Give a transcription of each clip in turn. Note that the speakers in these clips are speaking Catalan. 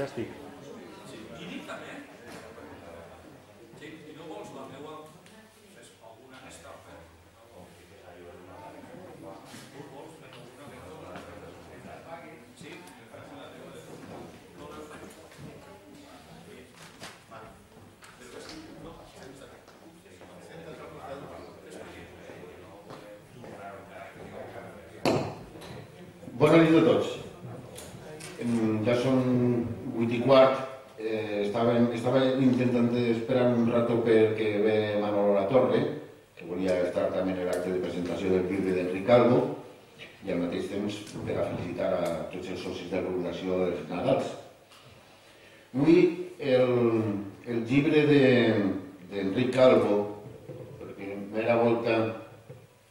Ja estic. Sí, i vols la fes alguna vols alguna meva? Sí, la meva. Fas. Sí. Vale. Però que sí, no, Bona nit a tots. Em, Ja són 8 i quart. Eh, estava, estava intentant esperar un rato perquè ve Manolo La Torre, que volia estar també en l'acte de presentació del llibre d'Enric Calvo, i al mateix temps per a felicitar a tots els de l'organització dels Nadals. Avui el, el llibre de- d'Enric Calvo, per primera volta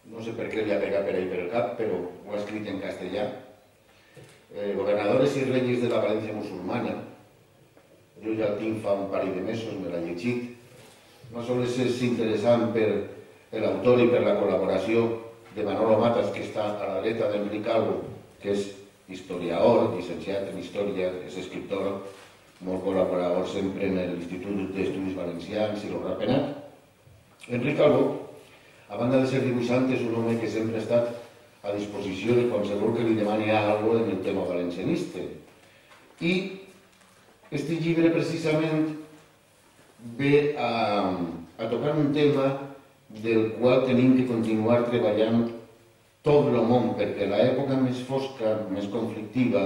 no sé per què li ha pegat per ahí per cap, però ho ha escrit en castellà. Eh, gobernadores i reyes de la València musulmana. Jo ja el tinc fa un parell de mesos, me l'he llegit. No sols és interessant per l'autor i per la col·laboració de Manolo Matas, que està a la dreta d'Enric Calvo, que és historiador, llicenciat en història, és escriptor, molt col·laborador sempre en l'Institut d'Estudis Valencians i l'Obra Penat. Enric Calvo, a banda de ser dibuixant, és un home que sempre ha estat a disposició de qualsevol que li demani alguna en el tema valencianista. I este llibre precisament ve a, a tocar un tema del qual tenim que continuar treballant tot el món, perquè l'època més fosca, més conflictiva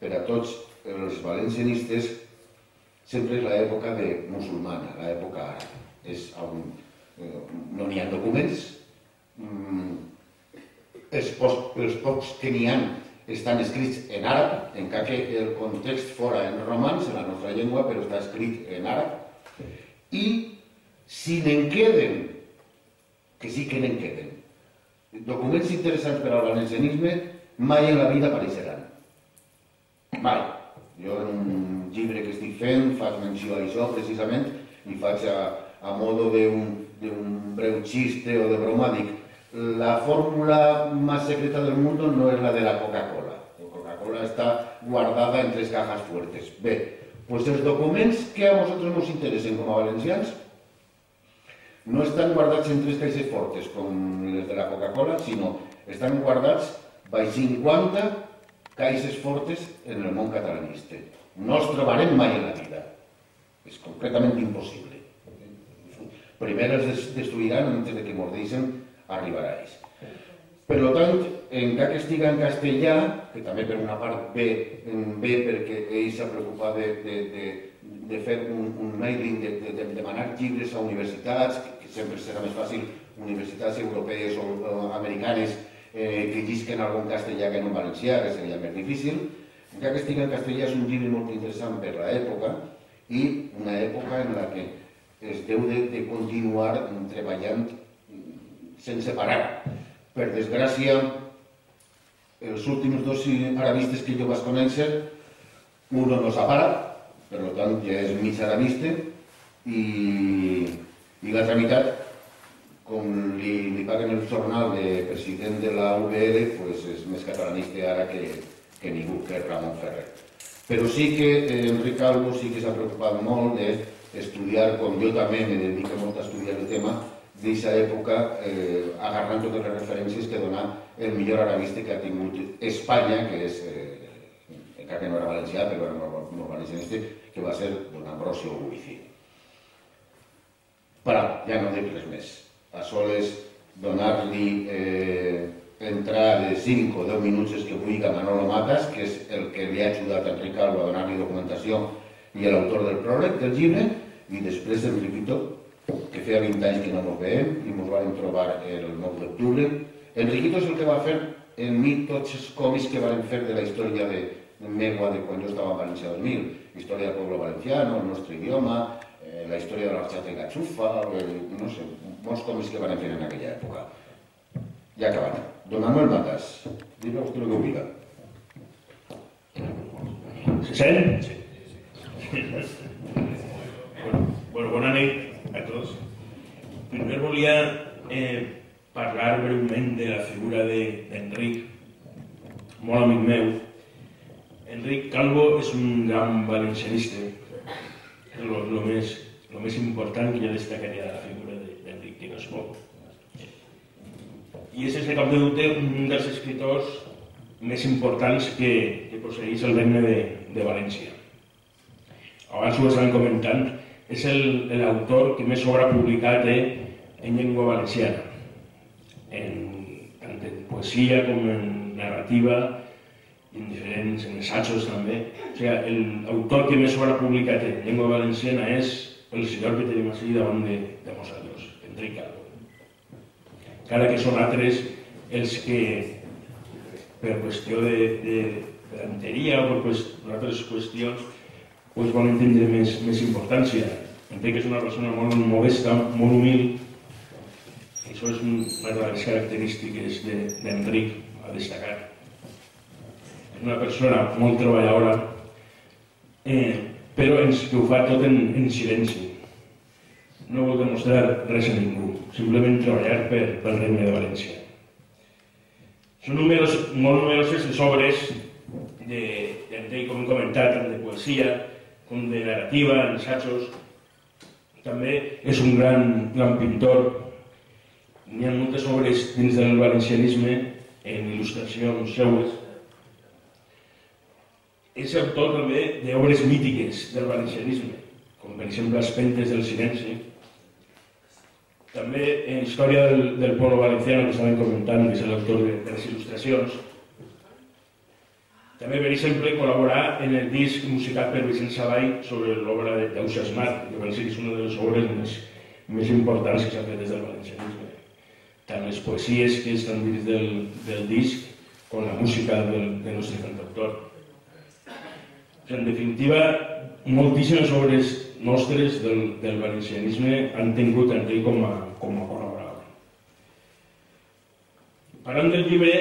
per a tots els valencianistes sempre és l'època de musulmana, l'època. És on eh, no n'hi ha documents, mm, els, pocs, els pocs que n'hi ha estan escrits en àrab, encara que el context fora en romans, en la nostra llengua, però està escrit en àrab, i si n'en queden, que sí que n'en queden, documents interessants per al valencianisme mai en la vida apareixeran. Mai. Jo en un llibre que estic fent faig menció a això precisament i faig a, a modo d'un breu xiste o de broma, dic, la fórmula más secreta del mundo no es la de la Coca-Cola. La Coca-Cola está guardada en tres cajas fuertes. Bé, pues els documents que a vosaltres nos interessen com a valencians no estan guardats en tres caixes fortes com les de la Coca-Cola, sinó estan guardats baix 50 caixes fortes en el món catalanista. No els trobarem mai en la vida. És completament impossible. Primer els destruiran antes de que mordeixen a ells. Per tant, encara que estiga en castellà, que també per una part ve, ve perquè ell s'ha preocupat de, de, de, de fer un, un mailing, de, de, de demanar llibres a universitats, que, sempre serà més fàcil universitats europees o, o americanes eh, que llisquen algun castellà que no en valencià, que seria més difícil. Encara que estigui en castellà és un llibre molt interessant per l'època i una època en la que es deu de, de continuar treballant sense parar. Per desgràcia, els últims dos arabistes que jo vaig conèixer, un no s'ha parat, per tant ja és mig arabista, i, i l'altra meitat, com li, li paguen el jornal de president de la UBL, pues és més catalanista ara que, que ningú, que Ramon Ferrer. Però sí que eh, Enric Calvo sí que s'ha preocupat molt d'estudiar, com jo també me dedico molt a estudiar el tema, d'aquesta època, eh, agarrant totes les referències que dona el millor arabista que ha tingut Espanya, que és, eh, encara que no era valencià, però era molt, molt valencianista, que va ser don Ambrosio Ubici. Però ja no dic res més. A soles donar-li eh, entrar de 5 o 10 minuts que vulgui a Manolo Matas, que és el que li ha ajudat a Enric Calvo a donar-li documentació i l'autor del pròleg del llibre, i després Enriquito, que feia 20 anys que no ens veiem i ens vam trobar el 9 d'octubre. Enriquito és el que va fer en mi tots els còmics que vam fer de la història de, de Megua de quan jo estava a València 2000, història del poble valenciano, el nostre idioma, eh, la història de l'Arxata i Gatxufa, eh, no sé, molts còmics que van fer en aquella època. Ja acabat. Don Manuel Matas, digue vostè el que vulgui. Se sent? Sí. bueno, bueno, bona nit a tots. Primer volia eh, parlar breument de la figura d'Enric, de, molt amic meu. Enric Calvo és un gran valencianista. És lo, més, lo més important que jo destacaria de la figura d'Enric, és molt. I és, sense cap de dubte, un dels escriptors més importants que, que posseeix el regne de, de València. Abans ho estaven comentant, és l'autor que més obra publicat té en llengua valenciana, en, tant en poesia com en narrativa, en diferents en assajos també. O sigui, l'autor que més obra publicat en llengua valenciana és el senyor que tenim així davant de, de nosaltres, Enric Calvo encara que són altres els que per qüestió de, de pedanteria o per, per altres qüestions pues, volen tindre més, més importància. Entenc que és una persona molt modesta, molt humil, això és una de les característiques d'Enric de, a destacar. Una persona molt treballadora, eh, però ens, que ho fa tot en, en silenci. No vol demostrar res a ningú simplement treballar per, pel Regne de València. Són números, molt numeroses les obres de, de, com hem comentat, tant de poesia com de narrativa, ensajos. També és un gran, gran pintor. N'hi ha moltes obres dins del valencianisme en il·lustracions seues. És autor també d'obres mítiques del valencianisme, com per exemple Les pentes del silenci, també en Història del, del Polo Valenciano, que estaven comentant, que és l'autor de, de les il·lustracions. També, per exemple, col·laborar en el disc musicat per Vicent Savall sobre l'obra d'Ausias Mar, que que és una de les obres més, més importants que s'ha fet des del valencianisme. Tant les poesies que estan dins del, del disc com la música del, del nostre cantautor. En definitiva, moltíssimes obres nostres del, del valencianisme han tingut Enric com a, com a col·laborador. Parlant del llibre,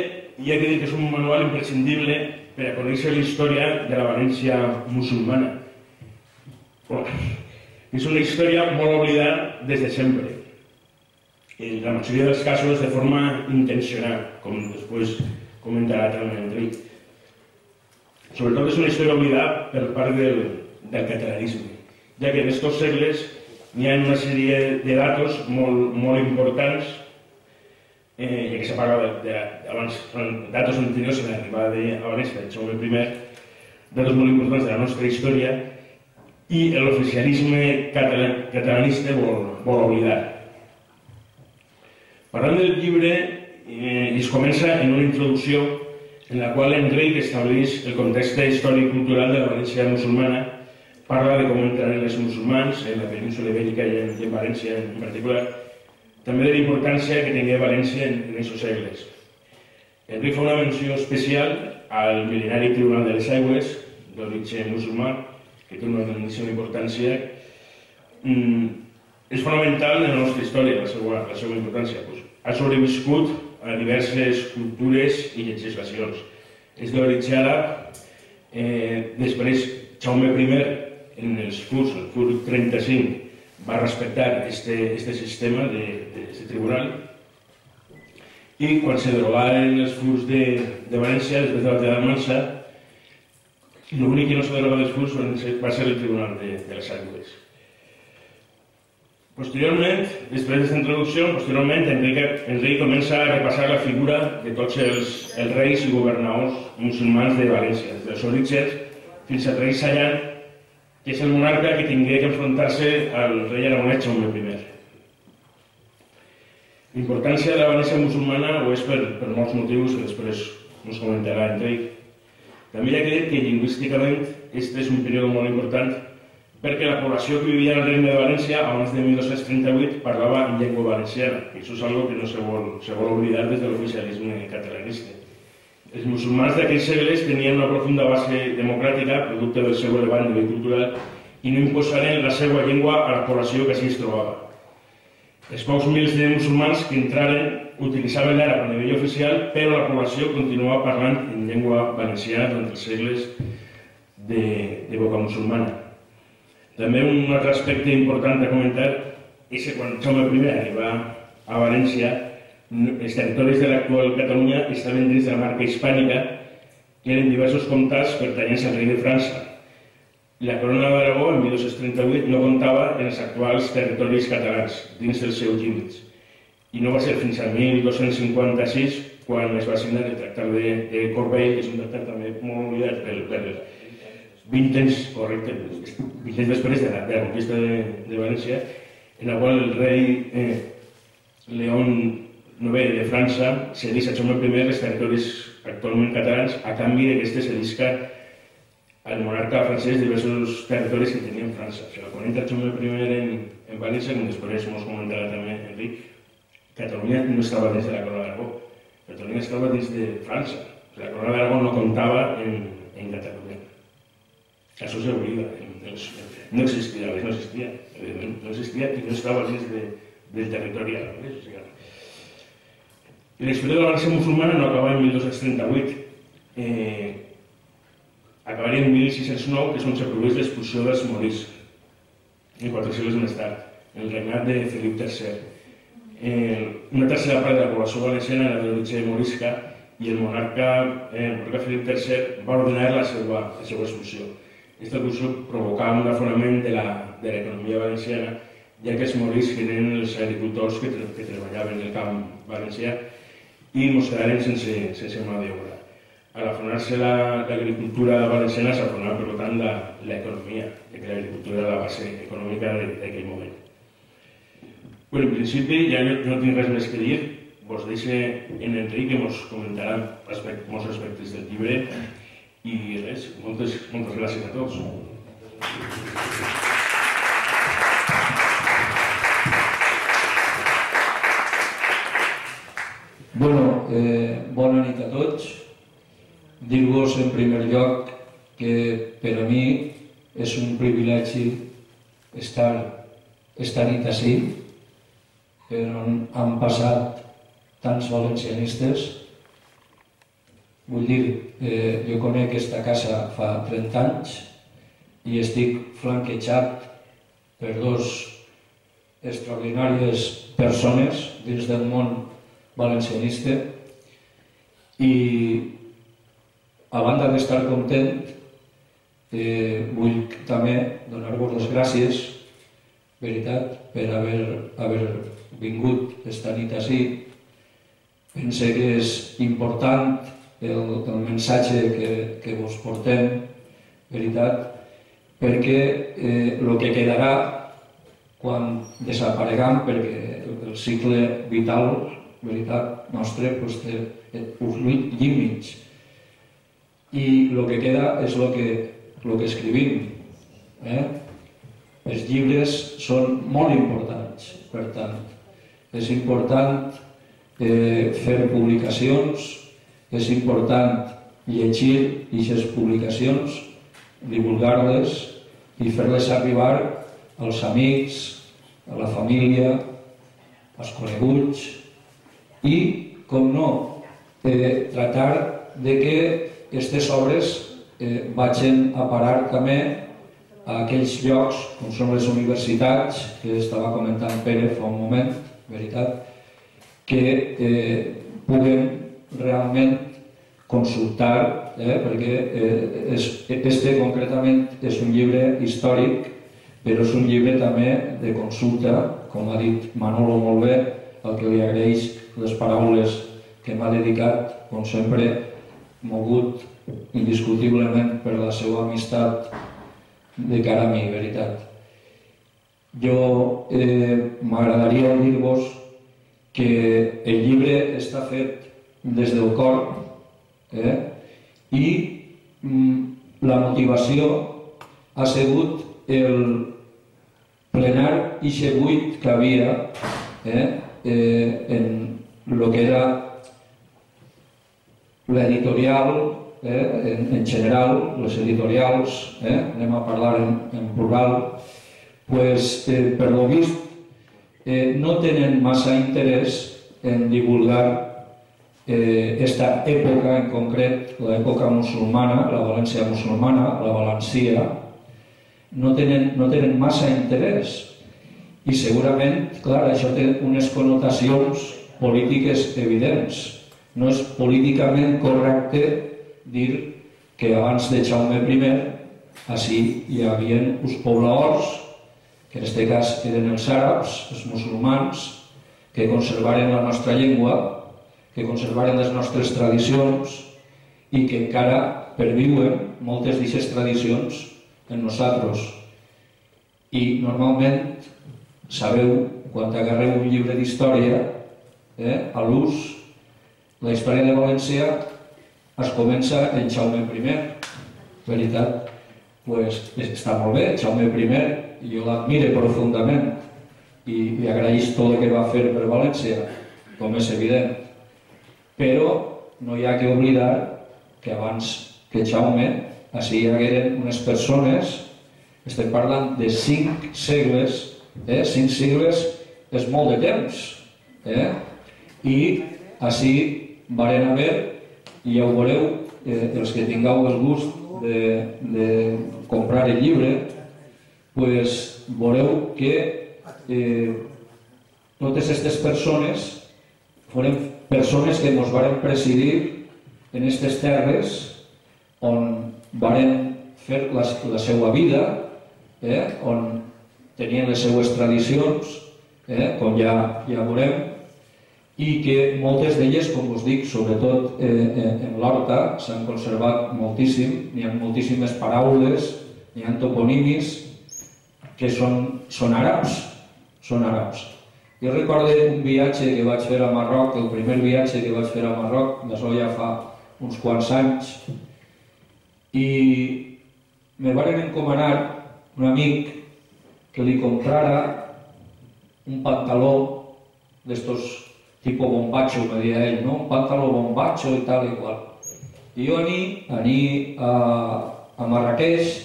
que dir que és un manual imprescindible per a conèixer la història de la València musulmana. és una història molt oblidada des de sempre. En la majoria dels casos de forma intencional, com després comentarà també Enric. Sobretot és una història oblidada per part del, del catalanisme ja que en aquests segles hi ha una sèrie de datos molt, molt importants, eh, que se parla de, abans, datos anteriors a l'arribada de Vanessa, de Jaume I, datos molt importants de la nostra història, i l'oficialisme catalan, catalanista vol, vol oblidar. Parlant del llibre, eh, es comença en una introducció en la qual Enric estableix el context històric i cultural de la València musulmana parla de com entraran els musulmans en la península ibèrica i en, en València en particular, també de la importància que tenia València en, en aquests segles. Enric fa una menció especial al mil·lenari Tribunal de les Aigües, d'origen musulmà, que té una grandíssima importància. Mm, és fonamental en la nostra història, la seva, la seva importància. Pues, ha sobreviscut a diverses cultures i legislacions. És d'origen àrab, eh, després Jaume I en els furs, el fur 35, va respectar este, este sistema d'aquest tribunal i quan se derogaren els furs de, de València, després de la batalla d'Almansa, l'únic que no se deroga dels furs va ser el tribunal de, de les aigües. Posteriorment, després d'aquesta introducció, posteriorment Enric, Enric comença a repassar la figura de tots els, els reis i governadors musulmans de València, des dels orígens fins al rei Sallant, que és el monarca que tingué que enfrontar-se al rei aragonès Jaume I. L'importància de la Venècia musulmana ho és per, per molts motius que després ens comentarà Enric. També hi ha que lingüísticament aquest és un període molt important perquè la població que vivia al Regne de València abans de 1238 parlava en llengua valenciana i això és una que no se vol, se vol oblidar des de l'oficialisme catalanista. Els musulmans d'aquells segles tenien una profunda base democràtica, producte del seu elevat nivell cultural, i no imposaren la seva llengua a la població que així es trobava. Els pocs mils de musulmans que entraren utilitzaven l'àrab a nivell oficial, però la població continuava parlant en llengua valenciana durant els segles de, de boca musulmana. També un altre aspecte important a comentar és que quan Jaume I arriba a València els territoris de l'actual Catalunya estaven dins de la marca hispànica eren diversos comtats pertanyents al rei de França. La corona d'Aragó, en 1238, no comptava en els actuals territoris catalans, dins dels seus límits. I no va ser fins al 1256 quan es va signar el tractat de, de Corbeil, que és un tractat també molt oblidat per, per 20 anys, correcte, 20 anys després de la, de la conquista de, de València, en la qual el rei eh, León IX de França cedís a Jaume I els territoris actualment catalans a canvi de que este cedisca al monarca francès diversos territoris que tenia en França. O sigui, quan entra Jaume I en, en València, com després ens comentarà també Enric, Catalunya no estava dins de la corona d'Aragó, Catalunya estava dins de França. O la corona d'Aragó no comptava en, en. Això s'oblida. No existia, no existia, no existia i no estava dins de, del territori aragonès. O sigui, L'història de la València musulmana no acaba en 1238. Eh, acabaria en 1609, que és on produeix l'expulsió dels moris, en quatre segles més tard, el regnat de Felip III. Eh, una tercera part de la població valenciana era d'origen morisca i el monarca, eh, el monarca Felip III va ordenar la seva, la seva expulsió. Aquesta expulsió provocava un afonament de l'economia valenciana, ja que els moris eren els agricultors que, que treballaven en el camp valencià i ens quedaren sense, sense mà d'obra. Al afonar-se l'agricultura la, valenciana s'afonava, per tant, l'economia, ja que l'agricultura era la base econòmica d'aquell moment. Bueno, en principi ja no, no tinc res més que dir, vos deixo en Enric que ens comentarà aspect, aspectes del llibre i res, moltes, moltes gràcies a tots. Bueno, eh, bona nit a tots. Dir-vos en primer lloc que per a mi és un privilegi estar esta nit així, per on han passat tants valencianistes Vull dir, eh, jo conec aquesta casa fa 30 anys i estic flanquejat per dos extraordinàries persones dins del món valencianista i a banda d'estar content eh, vull també donar-vos les gràcies veritat per haver, haver vingut esta nit així pense que és important el, el missatge que, que vos portem, veritat, perquè eh, que quedarà quan desaparegam, perquè el, cicle vital, veritat, nostre, pues, té uns límits. I el que queda és el que, el que escrivim. Eh? Els llibres són molt importants, per tant, és important eh, fer publicacions, és important llegir aquestes publicacions, divulgar-les i fer-les arribar als amics, a la família, als coneguts i, com no, eh, tratar de que aquestes obres eh, vagin a parar també a aquells llocs com són les universitats, que estava comentant Pere fa un moment, veritat, que eh, puguen realment consultar, eh, perquè eh, és, este concretament és un llibre històric, però és un llibre també de consulta, com ha dit Manolo molt bé, el que li agraeix les paraules que m'ha dedicat, com sempre, mogut indiscutiblement per la seva amistat de cara a mi, veritat. Jo eh, m'agradaria dir-vos que el llibre està fet des del cor eh? i mm, la motivació ha sigut el plenar ixe buit que havia eh? Eh, en el que era l'editorial eh? en, en general, les editorials, eh? anem a parlar en, en plural, pues, eh, per lo vist eh, no tenen massa interès en divulgar eh, esta època en concret, l'època musulmana, la València musulmana, la Valencia, no tenen, no tenen massa interès. I segurament, clar, això té unes connotacions polítiques evidents. No és políticament correcte dir que abans de Jaume I, així hi havia uns pobladors, que en aquest cas eren els àrabs, els musulmans, que conservaren la nostra llengua, que conservaren les nostres tradicions i que encara perviuen moltes d'aquestes tradicions en nosaltres. I normalment, sabeu, quan agarreu un llibre d'història, eh, a l'ús, la història de València es comença en Jaume I. Veritat? pues, està molt bé, Jaume I, jo l'admire profundament i, agraïs tot el que va fer per València, com és evident. Però no hi ha que oblidar que abans que Jaume, així hi hagueren unes persones, estem parlant de cinc segles, eh? cinc segles és molt de temps, eh? i així varen haver, i ja ho veureu, eh, els que tingueu el gust de, de comprar el llibre, pues veureu que eh, totes aquestes persones foren persones que ens varen presidir en aquestes terres on varen fer la, la seva vida, eh, on tenien les seues tradicions, eh, com ja, ja veurem, i que moltes d'elles, com us dic, sobretot eh, eh, en l'horta, s'han conservat moltíssim, n'hi ha moltíssimes paraules, n'hi ha toponimis que són, són àrabs, són àrabs. Jo recordo un viatge que vaig fer a Marroc, el primer viatge que vaig fer a Marroc, d'això ja fa uns quants anys, i me van encomanar un amic que li comprara un pantaló d'estos tipo bombacho, me deia ell, no? un pantaló bombacho i tal i qual. I jo aní, aní a, a Marrakeix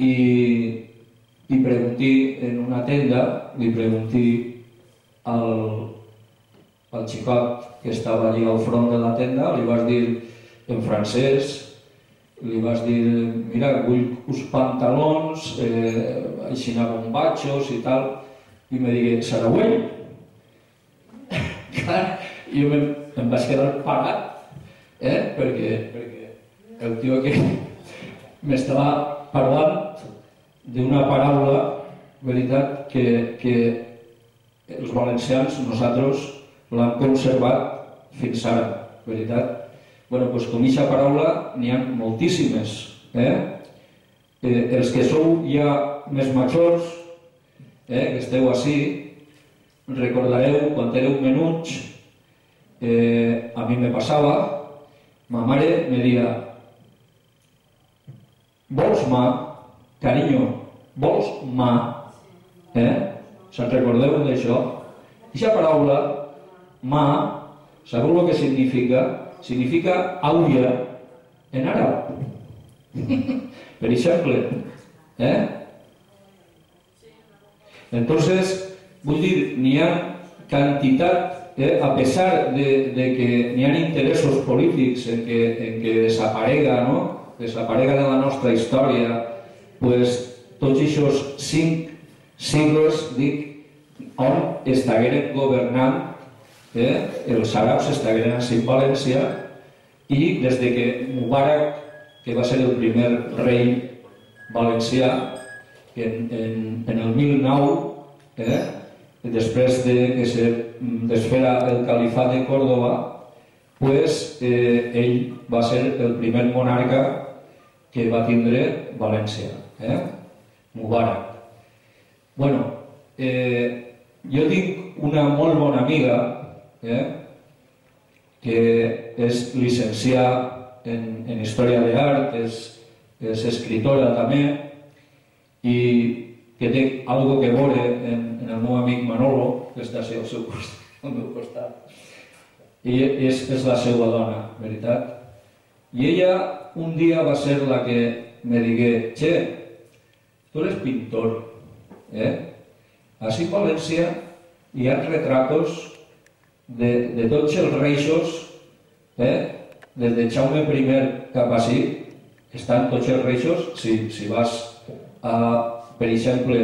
i, i pregunti en una tenda, li pregunti al, al xicot que estava allí al front de la tenda, li vas dir en francès, li vas dir, mira, vull uns pantalons, eh, així bombachos i tal, i me digué, Saragüell, clar, jo em, em vaig quedar parat, eh? perquè, perquè el tio que m'estava parlant d'una paraula, veritat, que, que els valencians, nosaltres, l'hem conservat fins ara, veritat. bueno, doncs com aquesta paraula n'hi ha moltíssimes. Eh? Eh, els que sou ja més majors, eh, que esteu així, recordareu quan éreu menuts, eh, a mi me passava, ma mare me dia vols ma, carinyo, vols ma, eh? Se'n recordeu d'això? Aquesta paraula, ma, sabeu el que significa? Significa àuria en àrab. per exemple, eh? Entonces, Vull dir, n'hi ha quantitat, eh, a pesar de, de que n'hi ha interessos polítics en que, en que desaparega, no? desaparega de la nostra història, pues, tots aquests cinc sigles, dic, on estagueren governant, eh, els àrabs estagueren a València, i des de que Mubarak, que va ser el primer rei valencià, en, en, en el 1009, eh, després de que se desfera el califat de Córdoba, pues, eh, ell va ser el primer monarca que va tindre València, eh? Mubarak. Bueno, eh, jo tinc una molt bona amiga eh, que és llicenciada en, en Història de l'Art, és, és escritora també, i que té algo que veure en, en el meu amic Manolo, que està al seu costat, al meu costat. I és, és la seva dona, veritat. I ella un dia va ser la que me digué, che, tu eres pintor, eh? Així a València hi ha retratos de, de tots els reixos, eh? des de Jaume I cap així, estan tots els reixos, si, si vas a per exemple,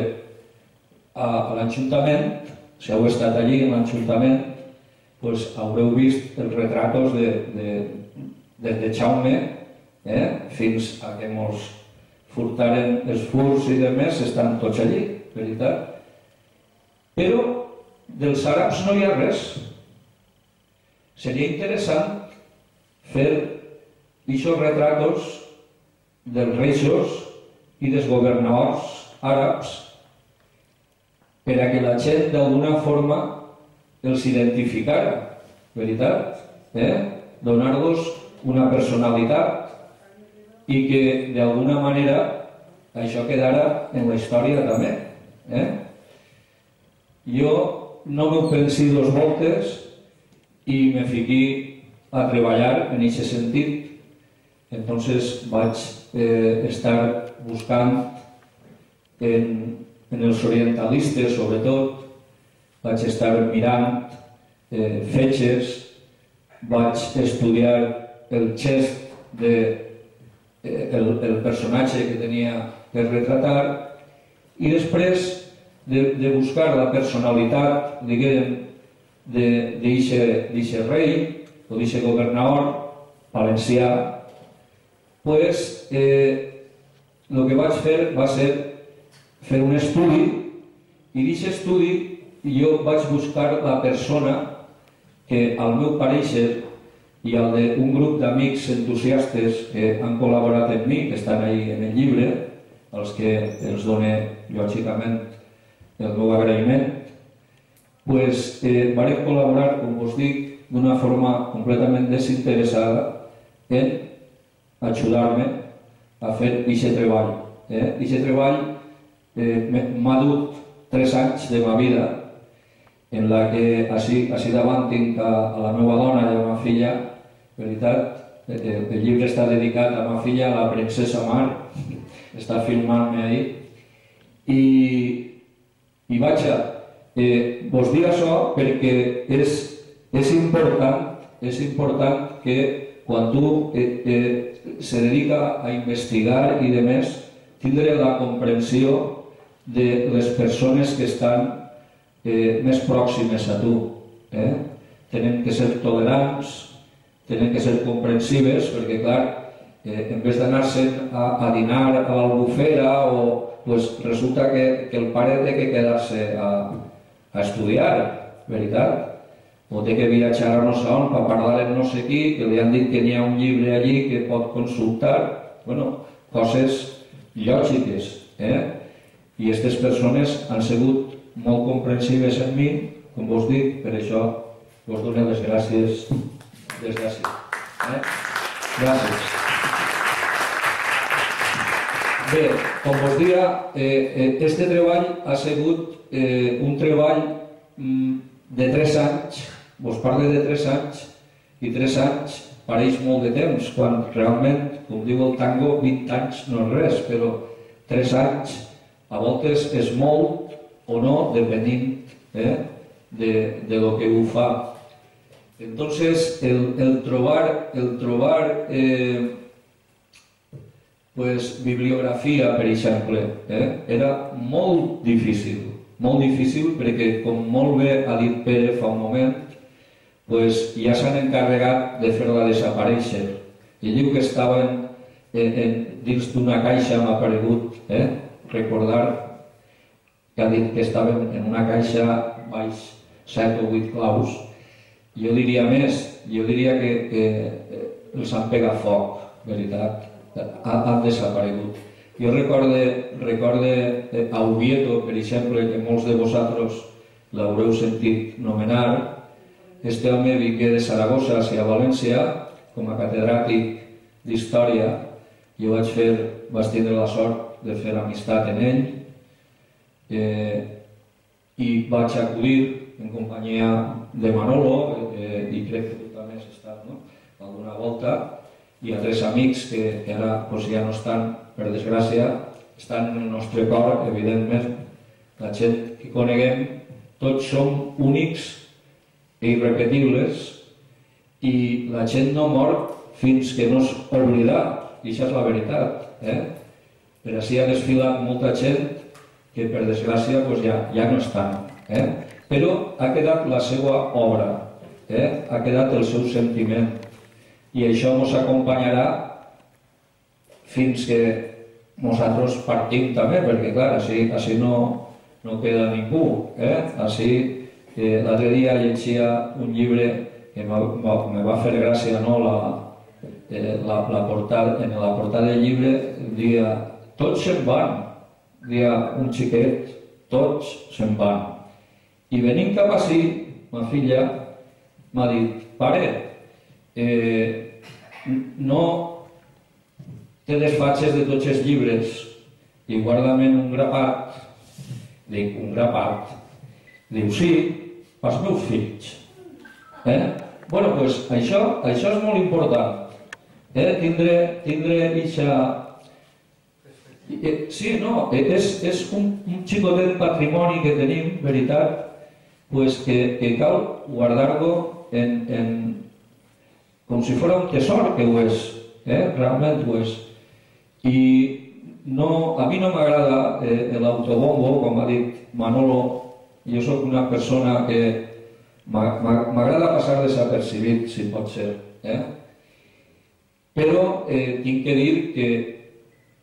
a, a l'Ajuntament, si heu estat allí en l'Ajuntament, pues, haureu vist els retratos de, de, de, de Jaume eh? fins a que mos furtaren els furs i demés, estan tots allí, veritat? Però dels àrabs no hi ha res. Seria interessant fer aquests retratos dels reixos i dels governadors àrabs per a que la gent d'alguna forma els identificara, veritat? Eh? Donar-los una personalitat i que d'alguna manera això quedara en la història també. Eh? Jo no m'ho pensi dos voltes i me fiqui a treballar en aquest sentit. Entonces vaig eh, estar buscant en, en els orientalistes, sobretot, vaig estar mirant eh, fetges, vaig estudiar el gest de eh, el, el personatge que tenia per retratar i després de, de buscar la personalitat, diguem, d'aquest rei o d'aquest governador valencià, pues, eh, el que vaig fer va ser fer un estudi i d'aquest estudi jo vaig buscar la persona que al meu pareixer i al d'un grup d'amics entusiastes que han col·laborat amb mi, que estan ahí en el llibre, als que els done lògicament el meu agraïment, pues, eh, varem col·laborar, com us dic, d'una forma completament desinteressada en ajudar-me a fer aquest treball. Eh? Aquest treball eh, m'ha dut tres anys de ma vida en la que així, així davant tinc a, a la meva dona i a meva filla, veritat, el, eh, eh, el llibre està dedicat a ma filla, la princesa Mar, està filmant-me ahí, i, i vaja, eh, vos dic això perquè és, és important, és important que quan tu eh, eh, se dedica a investigar i de més, tindre la comprensió de les persones que estan eh, més pròximes a tu. Eh? Tenen que ser tolerants, tenen que ser comprensives, perquè, clar, eh, en vez d'anar-se'n a, a dinar a l'albufera, o, pues, resulta que, que el pare té que quedar-se a, a estudiar, veritat? O té que viatjar a no sé on per parlar amb no sé qui, que li han dit que n'hi ha un llibre allí que pot consultar. Bueno, coses lògiques, eh? I aquestes persones han sigut molt comprensives en mi, com vos dic, per això vos dono les gràcies des d'ací. Eh? Gràcies. Bé, com vos dia, eh, eh, este treball ha sigut eh, un treball mm, de 3 anys, vos parle de 3 anys, i 3 anys pareix molt de temps, quan realment, com diu el tango, 20 anys no és res, però 3 anys a voltes és molt o no, depenent eh, de, de lo que ho fa. Entonces, el, el trobar, el trobar eh, pues, bibliografia, per exemple, eh, era molt difícil, molt difícil perquè, com molt bé ha dit Pere fa un moment, pues, ja s'han encarregat de fer-la desaparèixer. I diu que estaven en, en, dins d'una caixa, m'ha aparegut, eh, recordar que ha dit que estaven en una caixa baix 7 o 8 claus, jo diria més, jo diria que, que eh, els han pegat foc, veritat, han, han desaparegut. Jo recorde, recorde eh, a Oviedo, per exemple, que molts de vosaltres l'haureu sentit nomenar, este home vingué de Saragossa a València com a catedràtic d'història. Jo vaig fer, vaig tindre la sort de fer amistat en ell eh, i vaig acudir en companyia de Manolo, eh, i crec que tu també has estat no? alguna volta, i altres amics que, ara pues, ja no estan, per desgràcia, estan en el nostre cor, evidentment, la gent que coneguem, tots som únics i irrepetibles, i la gent no mor fins que no es oblida, i això és la veritat. Eh? Per així ha desfilat molta gent que per desgràcia pues, ja, ja no estan. Eh? però ha quedat la seva obra, eh? ha quedat el seu sentiment i això ens acompanyarà fins que nosaltres partim també, perquè clar, així, així no, no queda ningú. Eh? Així, eh, l'altre dia llegia un llibre que me va fer gràcia, no? la, eh, la, la portada, en la portada del llibre dia tots se'n van, dia un xiquet, tots se'n van. I venint cap així, ma filla m'ha dit, pare, eh, no te desfatxes de tots els llibres i guarda'm un grapat. Dic, un grapat. Diu, sí, pels meus fills. Eh? Bueno, doncs això, això és molt important. Eh? Tindre, tindre eixa... Eh, sí, no, eh, és, és un, un xicotet patrimoni que tenim, veritat, pues que, que cal guardar-lo en, en, com si fos un tesor, que ho és, eh? realment ho és. I no, a mi no m'agrada eh, l'autobombo, com ha dit Manolo, jo sóc una persona que m'agrada passar desapercibit, si pot ser. Eh? Però eh, tinc que dir que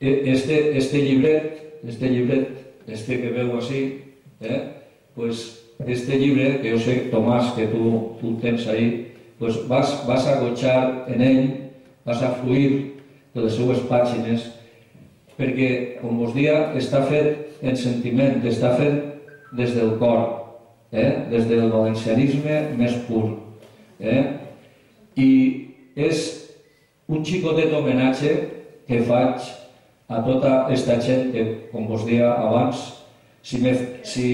eh, este, este llibret, este llibret, este que veu així, eh, pues este llibre, que jo sé, Tomàs, que tu, tu tens ahí, pues vas, vas a gotxar en ell, vas a fluir de les seues pàgines, perquè, com vos dia, està fet en sentiment, està fet des del cor, eh? des del valencianisme més pur. Eh? I és un xicotet homenatge que faig a tota aquesta gent que, com vos dia abans, si, me, si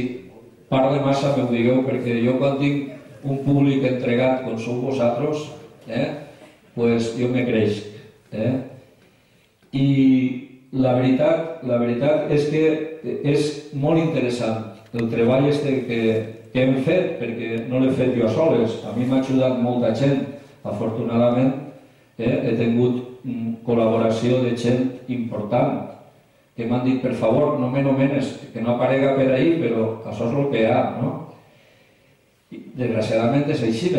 parle massa m'ho digueu, perquè jo quan tinc un públic entregat com sou vosaltres, eh, pues jo me creix. Eh? I la veritat, la veritat és que és molt interessant el treball este que, que hem fet, perquè no l'he fet jo a soles, a mi m'ha ajudat molta gent, afortunadament eh, he tingut mm, col·laboració de gent important que m'han dit, per favor, no me nomenes, que no aparega per ahir, però això és el que hi ha, no? Desgraciadament és així.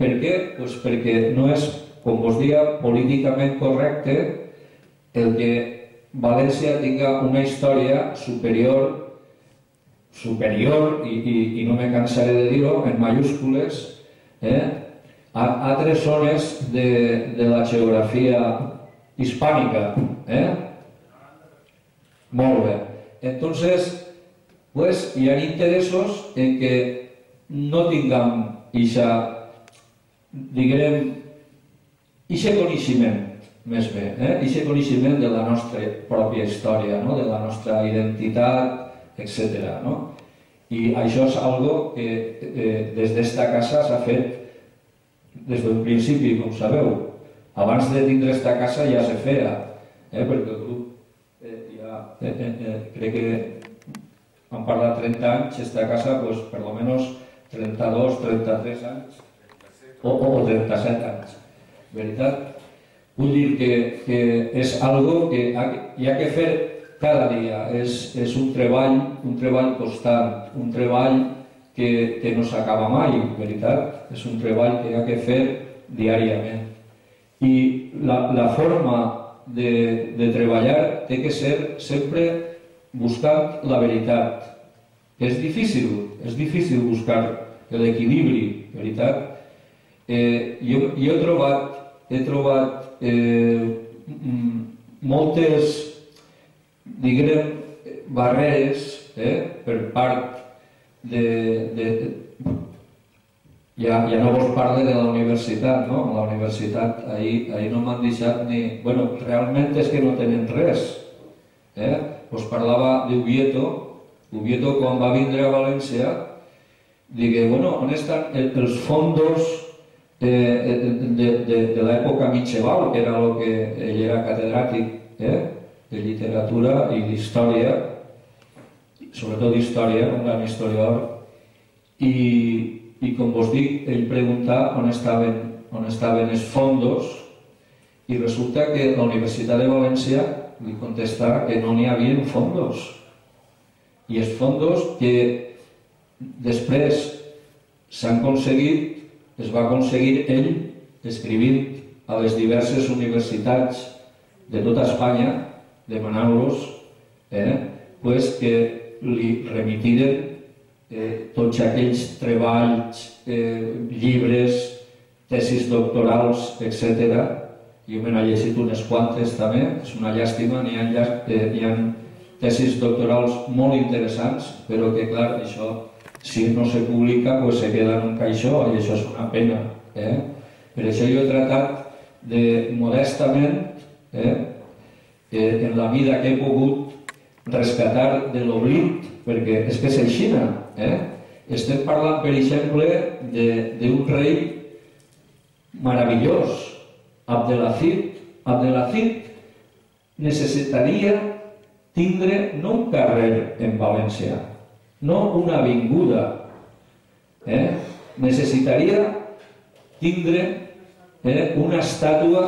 Per què? Pues perquè no és, com vos dia, políticament correcte el que València tinga una història superior superior, i, i, i no me cansaré de dir-ho, en mayúscules, eh, a altres zones de, de la geografia hispànica. Eh? Molt bé. Entonces, pues, hi ha interessos en que no tinguem ixa, diguem, ixe coneixement més bé, eh? aquest coneixement de la nostra pròpia història, no? de la nostra identitat, etc. No? I això és algo que eh, des d'esta casa s'ha fet des d'un principi, com sabeu. Abans de tindre esta casa ja se feia, eh? perquè el grup eh, ja, eh, eh, eh, crec que han parlat 30 anys, esta casa, pues, per lo menos 32, 33 anys, o, o 37 anys. Veritat? Vull dir que, que és algo que hi ha que fer cada dia, és, és un treball, un treball constant, un treball que, que no s'acaba mai, veritat? És un treball que hi ha que fer diàriament. I la, la forma de, de treballar té que ser sempre buscant la veritat. És difícil, és difícil buscar l'equilibri, veritat? Eh, jo, jo he trobat, he trobat eh, moltes, diguem, barreres eh, per part de, de, ja, ja no vos parle de la universitat, no? La universitat, ahir, ahir no m'han deixat ni... Bueno, realment és que no tenen res. Eh? Us parlava d'Ubieto. Ubieto, quan va vindre a València, digué, bueno, on estan els fondos eh, de, de, de l'època mitjaval, que era el que ell era catedràtic eh, de literatura i d'història, sobretot d'història, un gran historiador, i, i com vos dic, ell preguntà on estaven, on estaven els fondos i resulta que la Universitat de València li contesta que no n'hi havia fondos. I els fondos que després s'han aconseguit es va aconseguir ell escrivint a les diverses universitats de tota Espanya demanant-los eh, pues que li remitiren eh, tots aquells treballs, eh, llibres, tesis doctorals, etc. Jo me n'he llegit unes quantes també, és una llàstima, n'hi ha, eh, ha tesis doctorals molt interessants, però que clar, això si no se publica pues se queda en un caixó i això és una pena. Eh? Per això jo he tratat de modestament, eh, eh, en la vida que he pogut rescatar de l'oblit, perquè és que és així. Eh? Estem parlant, per exemple, d'un rei meravellós, Abdelazid. Abdelazid necessitaria tindre no un carrer en València, no una avinguda. Eh? Necessitaria tindre eh, una estàtua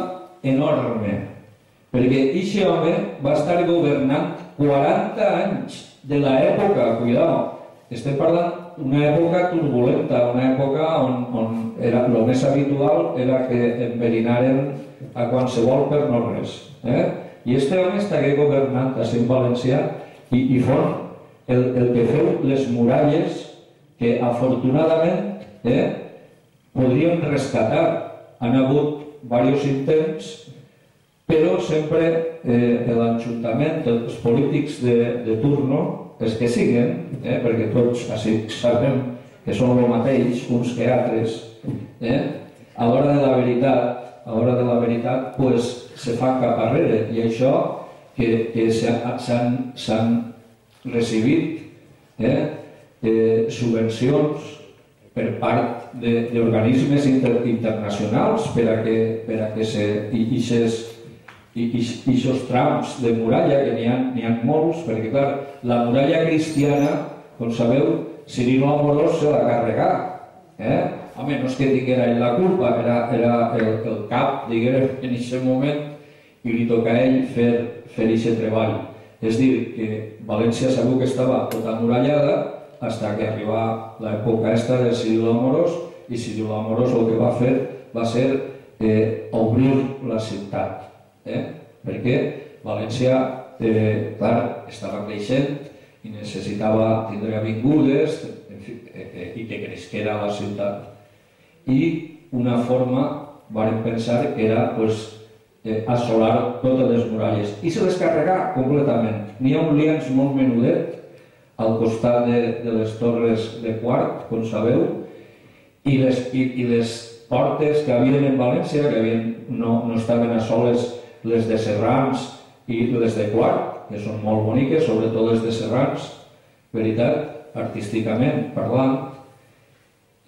enorme, perquè aquest home va estar governant 40 anys de l'època, cuidao, estem parlant d'una època turbulenta, una època on, on era, el més habitual era que enverinaren a qualsevol per no res. Eh? I este home estigué governant a en Valencià i, i fon el, el que feu les muralles que afortunadament eh, podríem rescatar. Han hagut diversos intents, però sempre eh, l'Ajuntament, els polítics de, de turno, els que siguen, eh, perquè tots així sabem que són el mateix, uns que altres, eh, a l'hora de la veritat, a l'hora de la veritat, pues, se fa cap arrere, i això que, que s'han recibit eh, eh, subvencions per part d'organismes inter, internacionals per a que, per a que se, i, ixes, i trams de muralla, que n'hi ha, ha molts, perquè clar, la muralla cristiana, com sabeu, Cirilo Amorós se la carregà. Eh? Home, no és que tinguera ell la culpa, era, era el, el cap, diguem, en aquest moment, i li toca a ell fer, fer aquest treball. És dir, que València segur que estava tota murallada fins que arribà l'època esta de Cirilo Amorós i Cirilo Amorós el que va fer va ser eh, obrir la ciutat. Eh? Perquè València, eh, clar, estava creixent i necessitava tindre avingudes en fi, eh, eh, i que cresquera la ciutat. I una forma, varen pensar que era pues, eh, assolar totes les muralles i se les carregà completament. N'hi ha un liens molt menudet al costat de, de les torres de quart, com sabeu, i les, i, i les portes que havien en València, que havien, no, no estaven a soles les de Serrans i les de quart, que són molt boniques, sobretot les de Serrans, veritat, artísticament parlant,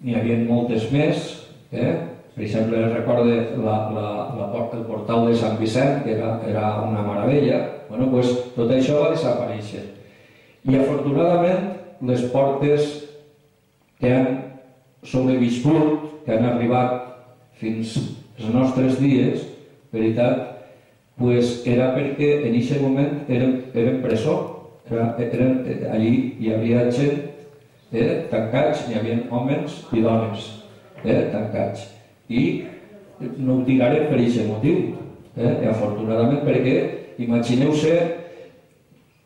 n'hi havia moltes més, eh? Per exemple, recorde la, la, la, el portal de Sant Vicent, que era, era una meravella. Bueno, pues, tot això va desaparèixer. I afortunadament, les portes que han sobreviscut, que han arribat fins als nostres dies, veritat, pues era perquè en aquest moment eren, eren presó. Era, eren, allí hi havia gent eh, tancats, hi havia homes i dones eh, tancats i no ho tirarem per aquest motiu, eh? I afortunadament perquè imagineu-se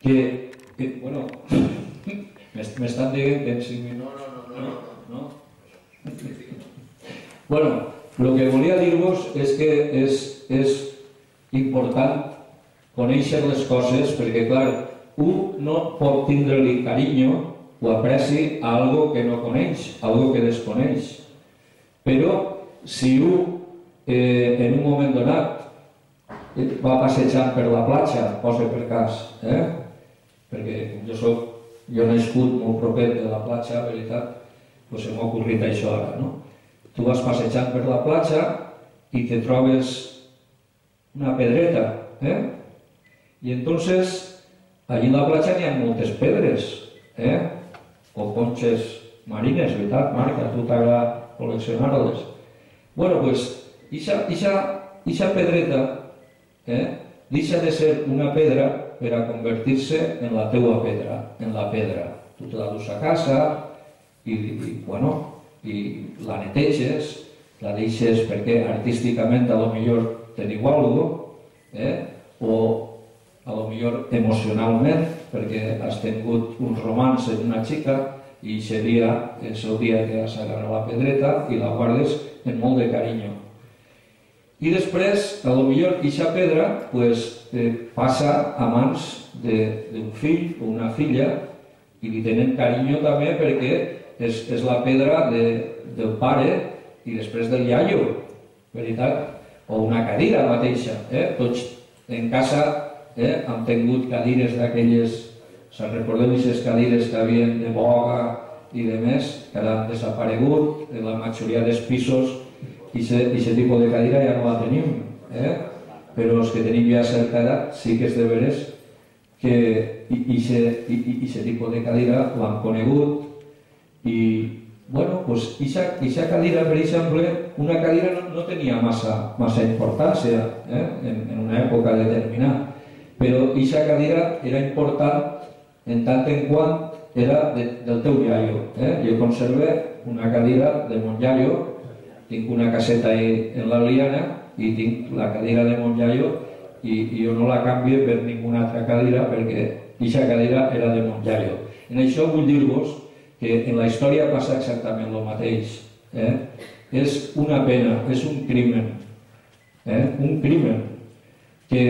que, que bueno, m'estan dient que en 5 minuts... No, no, no, no. no? bueno, el que volia dir-vos és que és, és important conèixer les coses perquè, clar, un no pot tindre-li carinyo o apreci a algo que no coneix, algo que desconeix. Però si un eh, en un moment donat eh, va passejant per la platja, posa per cas, eh? perquè jo soc, jo he nascut molt proper de la platja, veritat, doncs m'ha ocorrit això ara, no? Tu vas passejant per la platja i te trobes una pedreta, eh? I entonces allí a la platja n'hi ha moltes pedres, eh? O conxes marines, veritat, Marc, a tu t'agrada col·leccionar-les. Bueno, pues, ixa, ixa, ixa pedreta eh, deixa de ser una pedra per a convertir-se en la teua pedra, en la pedra. Tu te la dus a casa i, i, bueno, i la neteges, la deixes perquè artísticament a lo millor te diu alguna eh? o a lo millor emocionalment, perquè has tingut un romans amb una xica i dia és el dia que has agarrat la pedreta i la guardes amb molt de carinyo. I després, a lo millor, aquesta pedra pues, eh, passa a mans d'un fill o una filla i li tenen carinyo també perquè és, és la pedra de, del pare i després del iaio, veritat? O una cadira mateixa. Eh? Tots en casa eh, han tingut cadires d'aquelles, se'n recordem aquestes cadires que havien de boga i de més, que han desaparegut, en la majoria dels pisos i aquest tipus de cadira ja no la tenim, eh? però els que tenim ja certa edat sí que és de veres que aquest tipus de cadira l'han conegut i, bueno, pues, aquesta cadira, per exemple, una cadira no, no tenia massa, massa importància eh? en, en una època determinada, però aquesta cadira era important en tant en quant era de, del teu iaio. Eh? Jo conserve una cadira de mon iaio tinc una caseta ahí en la liana i tinc la cadira de Montllaio i, i jo no la canvio per ninguna altra cadira perquè aquesta cadira era de Montllaio. En això vull dir-vos que en la història passa exactament el mateix. Eh? És una pena, és un crimen, eh? un crimen que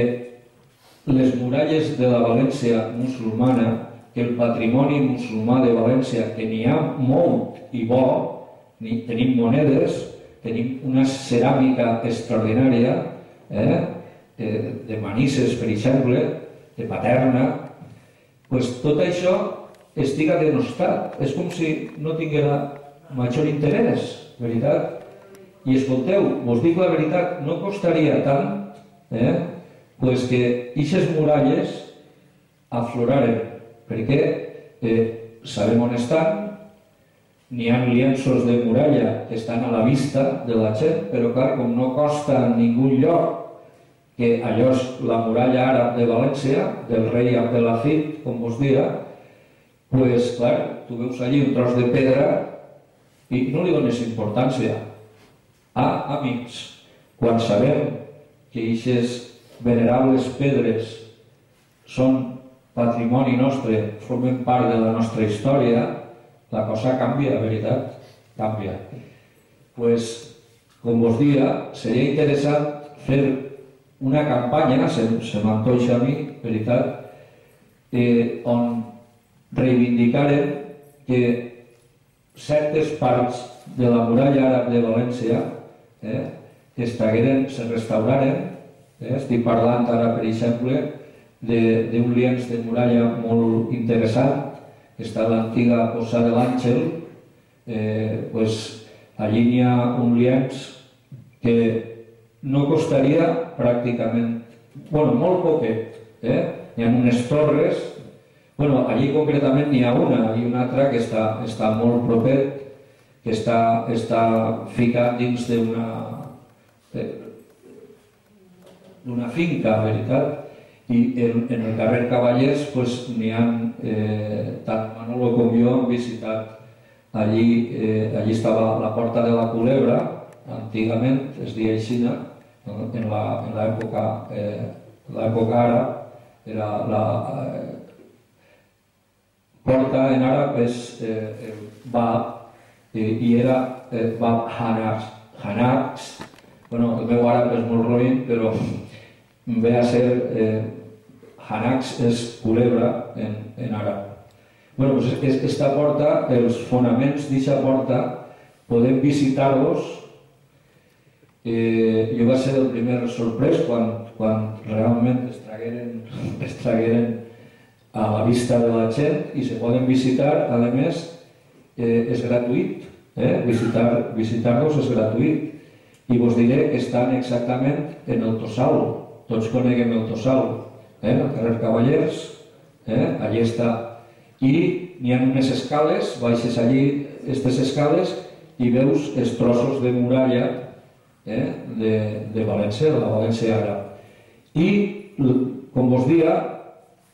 les muralles de la València musulmana, el patrimoni musulmà de València, que n'hi ha molt i bo, ni, tenim monedes, tenim una ceràmica extraordinària, eh, de Manises, per exemple, de Paterna, pues tot això estiga denostat. És com si no tinguera major interès, veritat? I escolteu, vos dic la veritat, no costaria tant eh, pues que aquestes muralles afloraren, perquè eh, sabem on estan, n'hi ha lienços de muralla que estan a la vista de la gent, però clar, com no costa en ningú lloc, que allò és la muralla àrab de València, del rei Abdelazid, com vos dia, pues, clar, tu veus allí un tros de pedra i no li dones importància. Ah, amics, quan sabem que aquestes venerables pedres són patrimoni nostre, formen part de la nostra història, la cosa canvia, la veritat, canvia. pues, com vos dia, seria interessant fer una campanya, se, se m'antoixa a mi, veritat, eh, on reivindicaren que certes parts de la muralla àrab de València eh, que es tragueren, se restauraren, eh, estic parlant ara, per exemple, d'un lienç de muralla molt interessant està l'antiga Osa de l'Àngel, eh, pues, allí n'hi ha un lienç que no costaria pràcticament, bueno, molt poquet, eh? hi ha unes torres, bueno, allí concretament n'hi ha una i una altra que està, està molt propet, que està, està ficat dins d'una d'una finca, veritat? I en, en el carrer Cavallers pues, n'hi ha, eh, tant Manolo com jo hem visitat allí, eh, allí estava la porta de la Culebra, antigament es deia Aixina, en l'època eh, l'època ara era la eh, porta en àrab és eh, Bab eh, i era eh, Bab Hanaks, Hanaks, bueno, el meu àrab és molt roïn, però ve a ser eh, Hanax és culebra en, en àrab. Bueno, pues esta porta, els fonaments d'aquesta porta, podem visitar-los. Eh, jo va ser el primer sorprès quan, quan realment es tragueren, es tragueren a la vista de la gent i se poden visitar, a més, eh, és gratuït, eh? visitar-los visitar és gratuït. I vos diré que estan exactament en el Tossal, tots coneguem el Tossal, eh? el carrer Cavallers, eh? allí està. I n'hi ha unes escales, baixes allí aquestes escales i veus els trossos de muralla eh? de, de València, de la València ara. I, com vos dia,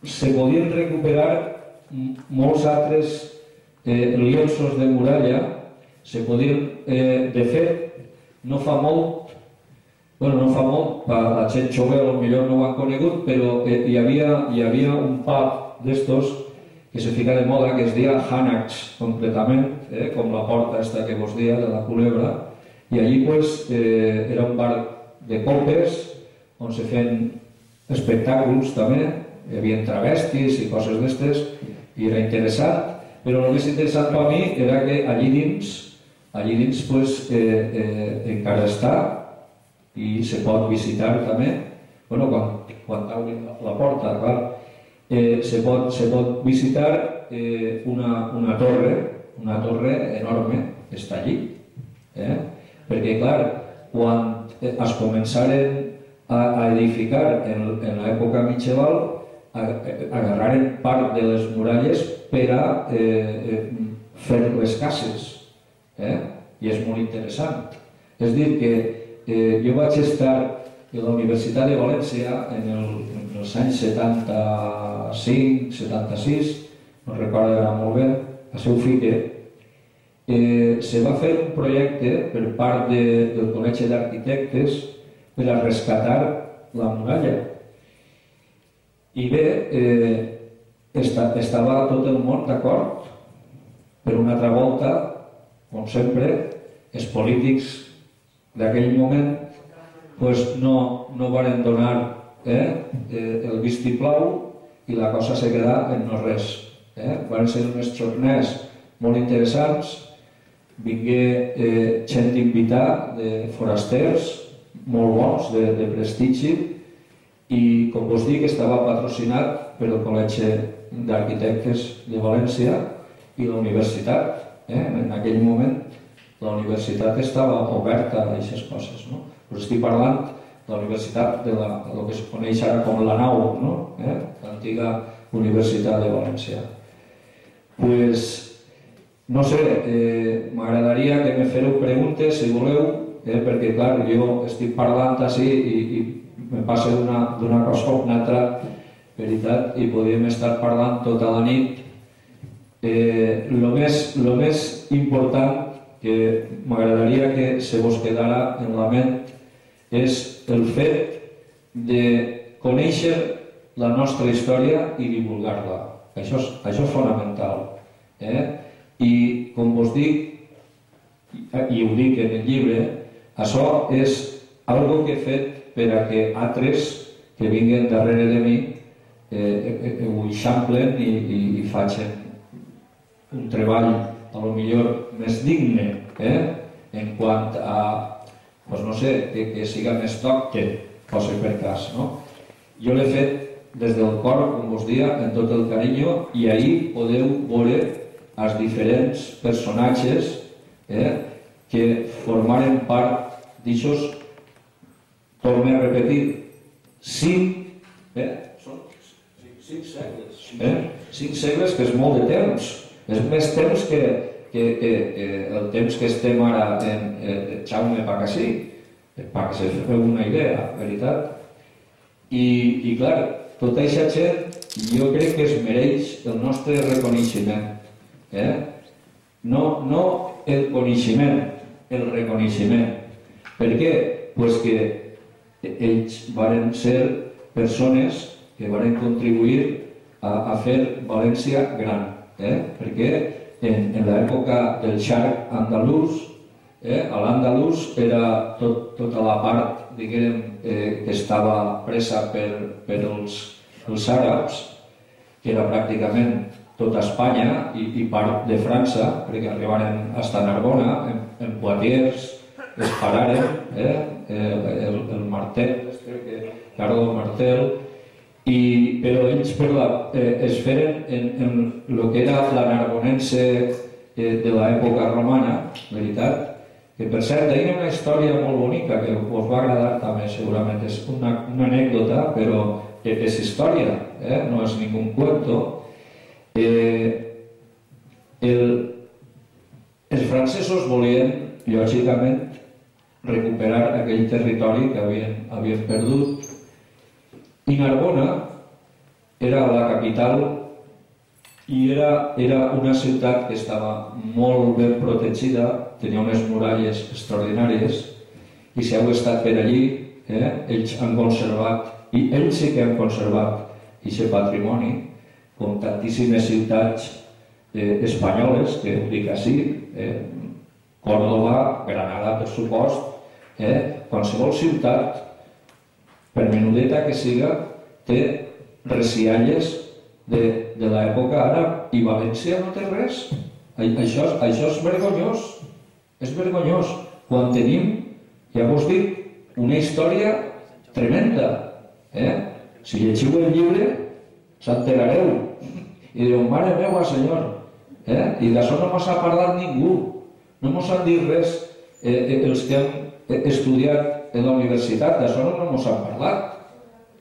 se podien recuperar molts altres eh, lienços de muralla, se podien, eh, de fet, no fa molt bueno, no fa molt, per la gent jove potser no ho han conegut, però eh, hi, havia, hi havia un pub d'estos que se fica de moda, que es deia Hanax, completament, eh, com la porta esta que vos dia, de la culebra, i allí pues, eh, era un bar de copes, on se feien espectàculos també, hi havia travestis i coses d'estes, i era interessant, però el més interessant per a mi era que allí dins, allí dins pues, eh, eh, encara està i se pot visitar també, bueno, quan, quan t'obrin la porta, clar, eh, se, pot, se pot visitar eh, una, una torre, una torre enorme, que està allí, eh? perquè clar, quan es començaren a, a edificar en, en l'època mitjaval, agarraren part de les muralles per a eh, eh, fer les cases. Eh? I és molt interessant. És dir, que eh, jo vaig estar a la Universitat de València en, el, en els anys 75, 76, no recordo ara molt bé, a seu fique, eh, se va fer un projecte per part de, del Col·legi d'Arquitectes per a rescatar la muralla. I bé, eh, esta, estava tot el món d'acord, per una altra volta, com sempre, els polítics d'aquell moment pues no, no varen donar eh, eh, el vistiplau i la cosa se quedà en no res. Eh? Van ser uns jorners molt interessants, vingué eh, gent invitar de forasters, molt bons, de, de prestigi, i com vos dic estava patrocinat per Col·legi d'Arquitectes de València i la universitat. Eh? En aquell moment la universitat estava oberta a aquestes coses. No? Us estic parlant de la universitat de la, el que es coneix ara com la nau, no? eh? l'antiga Universitat de València. pues, no sé, eh, m'agradaria que me fereu preguntes, si voleu, eh, perquè clar, jo estic parlant així i, i me passa d'una cosa a una altra, veritat, i podríem estar parlant tota la nit. Eh, lo, més, lo més important que m'agradaria que se vos quedara en la ment és el fet de conèixer la nostra història i divulgar-la. Això, és, això és fonamental. Eh? I com vos dic, i ho dic en el llibre, això és algo que he fet per a que altres que vinguen darrere de mi eh, eh, eh ho eixamplen i, i, i facin un treball a lo millor més digne eh? en quant a, pues no sé, que, que siga més que posi per cas. No? Jo l'he fet des del cor, com vos dia, en tot el carinyo, i ahir podeu veure els diferents personatges eh, que formaren part d'aixòs, torno a repetir, cinc, eh, són cinc segles, eh? cinc segles que és molt de temps, és més temps que, que, que, que el temps que estem ara en eh, Jaume Pacassí, perquè se feu una idea, veritat. I, i clar, tota aquesta gent jo crec que es mereix el nostre reconeixement. Eh? No, no el coneixement, el reconeixement. Per què? Pues que ells varen ser persones que varen contribuir a, a fer València gran eh? perquè en, en l'època del xarc andalús, eh? l'andalús era tot, tota la part diguem, eh, que estava presa per, per els, els àrabs, que era pràcticament tota Espanya i, i part de França, perquè arribaren a Narbona, en, en Poitiers, es pararen, eh? el, el, el Martel, que, Carlo Martel, i, però ells per la, eh, es feren en, en el que era la narbonense eh, de l'època romana, veritat, que per cert, hi ha una història molt bonica que us va agradar també segurament, és una, una anècdota, però és història, eh? no és ningú cuento. Eh, el, els francesos volien, lògicament, recuperar aquell territori que havien, havien perdut i Narbona era la capital i era, era una ciutat que estava molt ben protegida, tenia unes muralles extraordinàries i si heu estat per allí eh? ells han conservat, i ells sí que han conservat aquest patrimoni, com tantíssimes ciutats eh, espanyoles, que dic així, eh, Córdoba, Granada, per supost, eh, qualsevol ciutat, per menudeta que siga, té resialles de, de l'època àrab i València no té res. Això, això és vergonyós, és vergonyós. Quan tenim, ja vos dic, una història tremenda. Eh? Si llegiu el llibre, s'enterareu. I diu, mare meva, senyor, eh? i d'això no m'ha parlat ningú. No mos han dit res eh, eh, els que han eh, estudiat en la universitat, d'això no mos han parlat.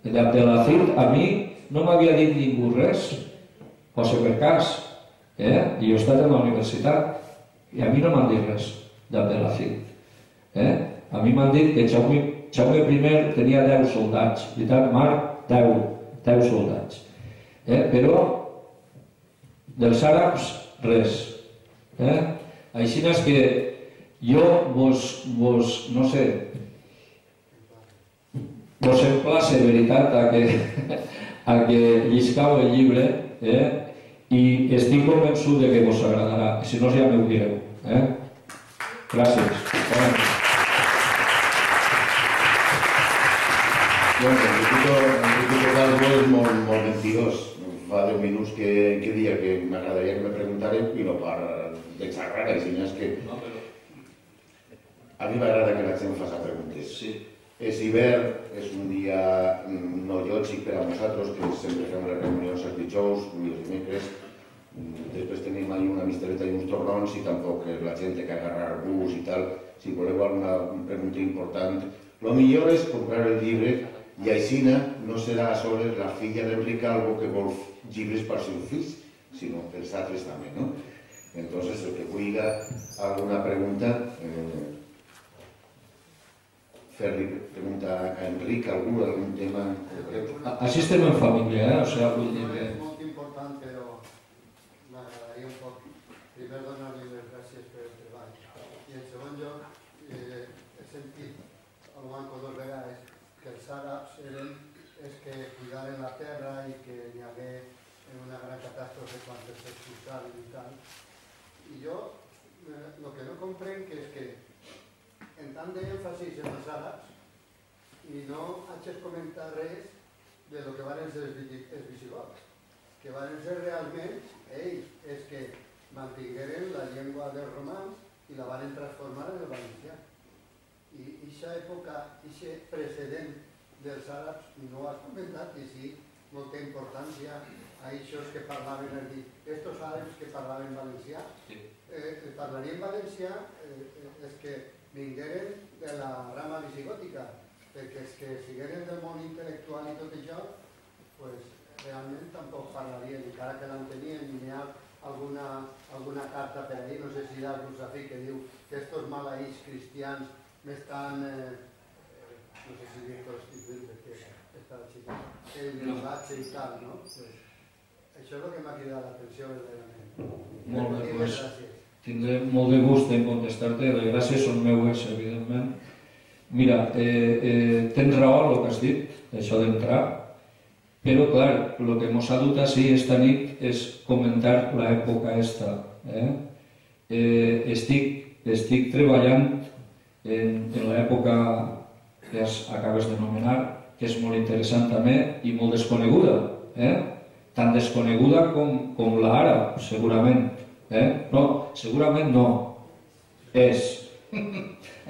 D'Abdelazid, a mi no m'havia dit ningú res, o si per cas, eh? i jo he estat en la universitat, i a mi no m'han dit res d'Abdelazid. Eh? A mi m'han dit que Jaume, Jaume I tenia 10 soldats, veritat, Marc, 10, 10 soldats. Eh? Però dels àrabs, res. Eh? Així és que jo vos, vos no sé, vos emplace veritat a que, a que lliscau el llibre eh? i estic convençut de que vos agradarà, si no ja m'ho direu. Eh? Gràcies. Bona Bueno, Enriquito, Enriquito Calvo és molt, molt mentidós. Fa 10 minuts que, que dia que m'agradaria que me preguntaren i no per d'exagerar, i si no és que... No, però... A mi m'agrada que la gent faci preguntes. Sí. És hivern, és un dia mm, no lògic per a nosaltres, que sempre fem les reunions els dijous i els dimecres. Mm, Després tenim ahí una mistereta i uns torrons i tampoc la gent que agarrar bus i tal. Si voleu alguna pregunta important, lo millor és comprar el llibre i així no serà a soles la filla d'Enric Calvo que vol llibres per seus fills, sinó els altres també, no? Entonces, el que vulgui alguna pregunta, eh, fer-li pregunta a Enric algú, algun tema en concret. Així estem en família, eh? O sigui, vull dir que... És molt important, però m'agradaria un poc primer donar-li les gràcies per el treball. I en segon lloc, eh, he sentit al banco dos vegades que els àrabs eren els que cuidaren la terra i que n'hi hagué una gran catàstrofe quan els expulsaven i tal. I jo el que no comprenc és que en tant d'èmfasis en els àrabs i no hagis comentat res de lo que van ser els, visi- els visigots, que van ser realment ells els que mantingueren la llengua dels romans i la van transformar en el valencià. I aquesta època, aquest precedent dels àrabs no ho has comentat i sí, molta importància a aquests que parlaven, és dir, estos àrabs que parlaven valencià, eh, parlarien valencià eh, eh, els que vingueren de la rama visigòtica, perquè els que sigueren del món intel·lectual i tot això, pues, realment tampoc parlarien, encara que l'entenien, i n'hi ha alguna, alguna carta per ahí, no sé si d'Al-Rusafí, que diu que estos malaïs cristians m'estan, eh, no sé si dir prostituint, perquè està així, el llenguatge i tal, no? Pues, això és el que m'ha cridat l'atenció verdaderament. Molt bé, doncs. gràcies. Tindré molt de gust en contestar-te, les gràcies són meues, evidentment. Mira, eh, eh, tens raó el que has dit, això d'entrar, però clar, el que ens ha dut així esta nit és comentar l'època esta. Eh? Eh, estic, estic treballant en, en l'època que has, acabes de nomenar, que és molt interessant també i molt desconeguda. Eh? Tan desconeguda com, com l'àrab, segurament. Eh? No, segurament no. És.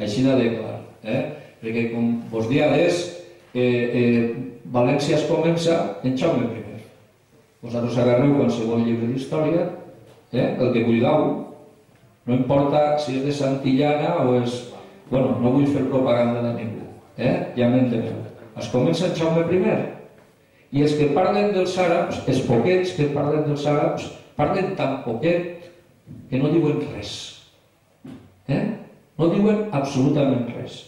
Així de clar. Eh? Perquè com vos diades, eh, eh, València es comença en Jaume I. Vosaltres agarreu qualsevol llibre d'història, eh? el que vulgueu, no importa si és de Santillana o és... Bueno, no vull fer propaganda de ningú, eh? ja m'enteneu. Es comença en Jaume I. I els que parlen dels àrabs, els poquets que parlen dels àrabs, parlen tan poquet que no diuen res. Eh? No diuen absolutament res.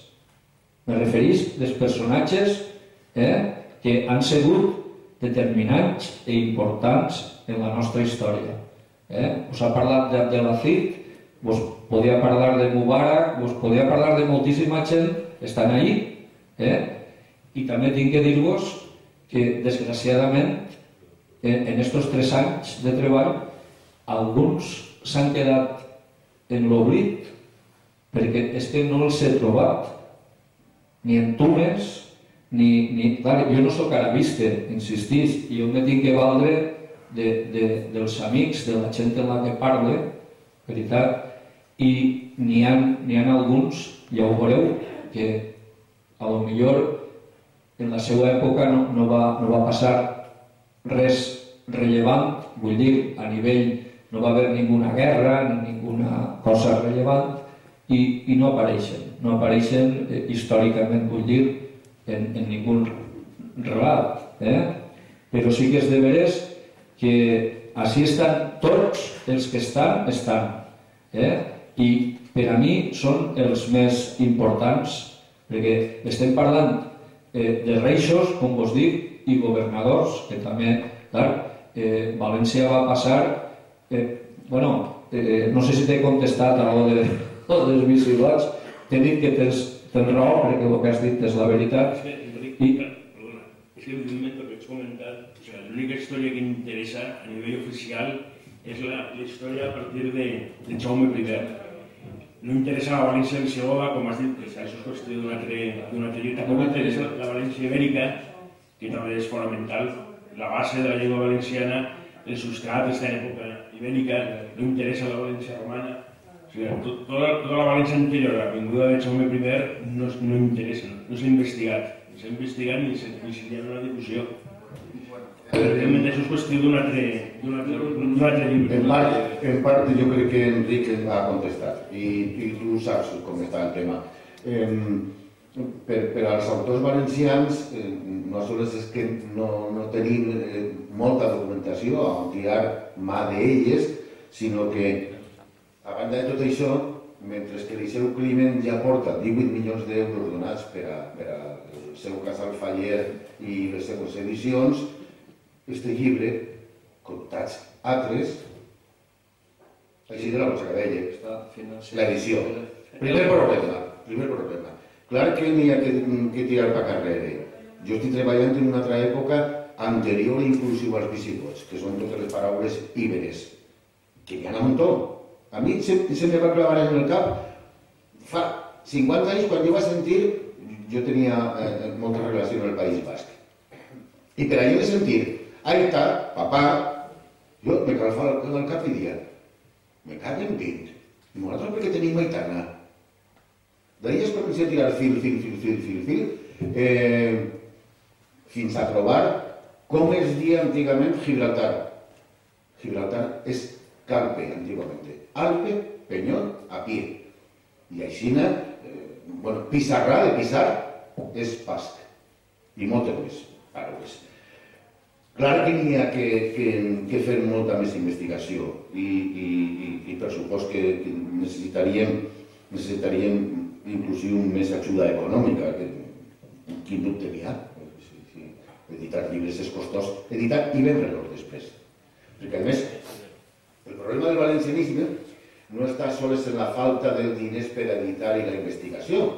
Me referís als personatges eh, que han sigut determinants i importants en la nostra història. Eh? Us ha parlat d'Abdelazid, vos podia parlar de Mubarak, vos podia parlar de moltíssima gent, estan ahí, eh? I també tinc que dir-vos que, desgraciadament, en, en estos tres anys de treball, alguns s'han quedat en l'oblit perquè és que no els he trobat ni en Tunes, ni, ni... Clar, jo no sóc arabista, insistís, jo me tinc que valdre de, de, dels amics, de la gent en la que parle, veritat, i n'hi ha, ha alguns, ja ho veureu, que a lo millor en la seva època no, no, va, no va passar res rellevant, vull dir, a nivell no va haver ninguna guerra ni ninguna cosa rellevant i, i no apareixen, no apareixen eh, històricament, vull dir, en, en ningú relat. Eh? Però sí que és de veres que així estan tots els que estan, estan. Eh? I per a mi són els més importants, perquè estem parlant eh, de reixos, com vos dic, i governadors, que també, clar, eh, València va passar, eh, bueno, eh, no sé si t'he contestat a lo, de, lo dels visigots, t'he dit que tens, tens raó, perquè el que has dit és la veritat. És que, Enric, I- perdona, és que evidentment el que has comentat, o sigui, l'única història que interessa a nivell oficial és la, la història a partir de, de Jaume I. No interessa la València visigoda, com has dit, que això és qüestió d'un altre, d'un altre llibre. Tampoc interessa la València ibèrica, que també és fonamental. La base de la llengua valenciana, el substrat d'esta època ibèrica, no interessa la València romana. O sigui, tot, tota, tota la València anterior la vinguda de Jaume I no, no interessa, no s'ha investigat. No s'ha investigat ni s'ha ni s'hi ha una difusió. Però, evidentment, això és qüestió d'un altre, d'un altre, d'un altre llibre. En part, en part jo crec que Enric ha contestat i, i tu saps com està el tema. Eh, per, per als autors valencians eh, no sols és que no, no tenim eh, molta documentació a tirar mà d'elles, sinó que a banda de tot això, mentre que Liceu Climent ja porta 18 milions d'euros donats per a, per a el seu casal faller i les seves edicions, este llibre, comptats altres, així de la deia, Està financiat. l'edició. Primer problema, primer problema. Clar que n'hi ha que, que tirar per carrere. Jo estic treballant en una altra època anterior inclusiu als visigots, que són totes les paraules íberes, que hi ha un muntó. A mi se, se me va clavar en el cap fa 50 anys quan jo vaig sentir, jo tenia eh, molta relació el País Basc. I per allò de sentir, aita, papà, jo me calfava el, cap i dia, me cago en vint. I nosaltres perquè tenim aitana. D'ahir es comença a tirar fil, fil, fil, fil, fil, fil, eh, fins a trobar com es dia antigament Gibraltar. Gibraltar és Calpe, antigament. Alpe, Peñón, a pie. I així, eh, bueno, Pissarrà de Pissar és Basc. I moltes més paraules. Clar que n'hi ha que, que, que fer molta més investigació i, i, i, i per supost que necessitaríem, necessitaríem inclusiu més ajuda econòmica, que, quin dubte n'hi ha. Si, si, editar llibres és costós, editar i vendre-los després. Perquè a més, el problema del valencianisme no està sols en la falta de diners per editar i la investigació,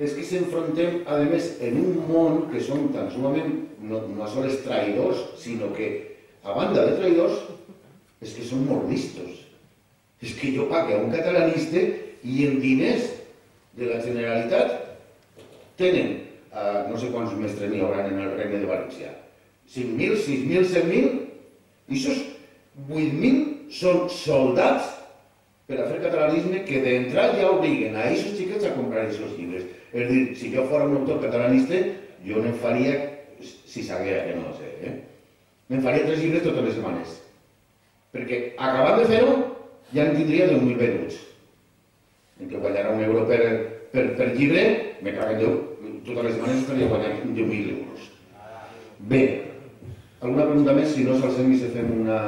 és que s'enfrontem, a més, en un món que són tan sumament, no, no sols traïdors, sinó que, a banda de traïdors, és que són molt listos. És que jo pague a un catalanista i en diners de la Generalitat tenen, eh, no sé quants mestres n'hi haurà en el Regne de València, 5.000, 6.000, 7.000, i aquests 8.000 són soldats per a fer catalanisme que d'entrar ja obliguen a aquests xiquets a comprar aquests llibres. És dir, si jo fos un autor catalanista, jo no en faria, si sabia que no sé, eh? me'n faria tres llibres totes les setmanes. Perquè acabant de fer-ho, ja en tindria 10.000 venuts. Què guanyarà un euro per, per, per llibre, me cago en Déu, totes les setmanes estaria guanyant 10.000 euros. Bé, alguna pregunta més? Si no, s'alcem i fem una,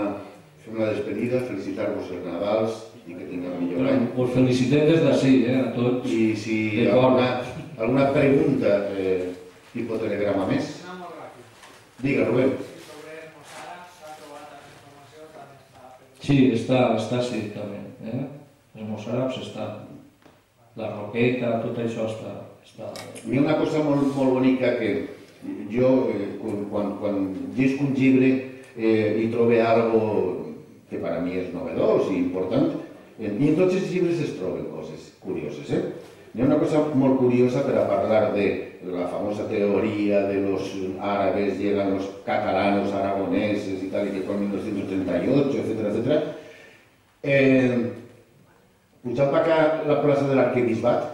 fem una despedida, felicitar-vos els Nadals i que tingueu millor any. Us felicitem des d'ací, eh, a tots. I si hi ha D'acord. alguna, alguna pregunta, eh, tipus telegrama més, digue, Rubén. Sí, està, està sí, també. Eh? Els mossàrabs estan. La roqueta, tot això està... està... Hi una cosa molt, molt bonica que jo, eh, quan, quan, llisc un llibre eh, i algo que per a mi és novedós i important, eh, i en tots els llibres es troben coses. Eh? Hi una cosa molt curiosa per a de la famosa teoria de los árabes llegan los catalanos aragoneses y tal, y que fue en 1938, etcétera, etcétera. Eh, pujant per acá la plaça de l'arquebisbat,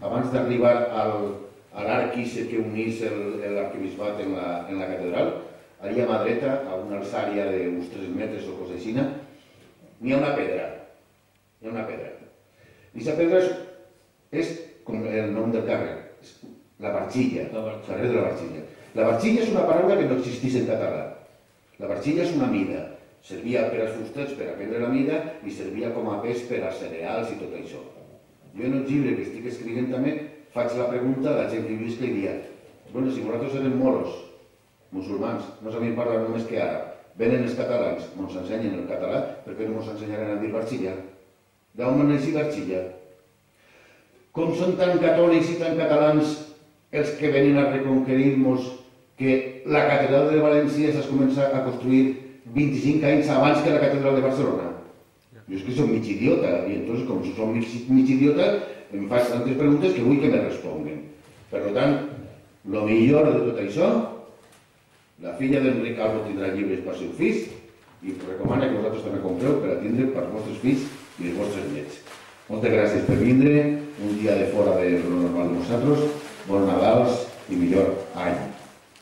abans d'arribar al, a l'arquis que unís el- l'arquebisbat en, la, en la catedral, allà a mà dreta, a una alçària d'uns 3 metres o cosa així, n'hi ha una pedra. Hi ha una pedra. I aquesta pedra és, és com el nom del carrer, la barxilla, La barxilla. carrer de la barxilla. La barxilla és una paraula que no existís en català. La barxilla és una mida. Servia per als fusters per a prendre la mida i servia com a pes per a cereals i tot això. Jo en el llibre que estic escrivint també faig la pregunta a la gent que visca i dia bueno, si vosaltres eren moros, musulmans, no sabien parlar només que àrab, venen els catalans, ens ensenyen el català, per què no ens ensenyaran a dir barxilla? D'on van néixer barxilla? Com són tan catòlics i tan catalans els que venen a reconquerir-nos que la catedral de València es comença a construir 25 anys abans que la catedral de Barcelona? Jo és que som mig idiota, i entonces, com si som mig, mig idiota, em faig tantes preguntes que vull que me responguen. Per tant, lo millor de tot això, la filla d'Enric Calvo tindrà llibres per seus fills i us recomana que vosaltres també compreu per a tindre per als vostres fills i els vostres llets. Moltes gràcies per vindre, un dia de fora de lo normal de nosaltres, bon Nadals i millor any.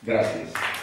Gràcies.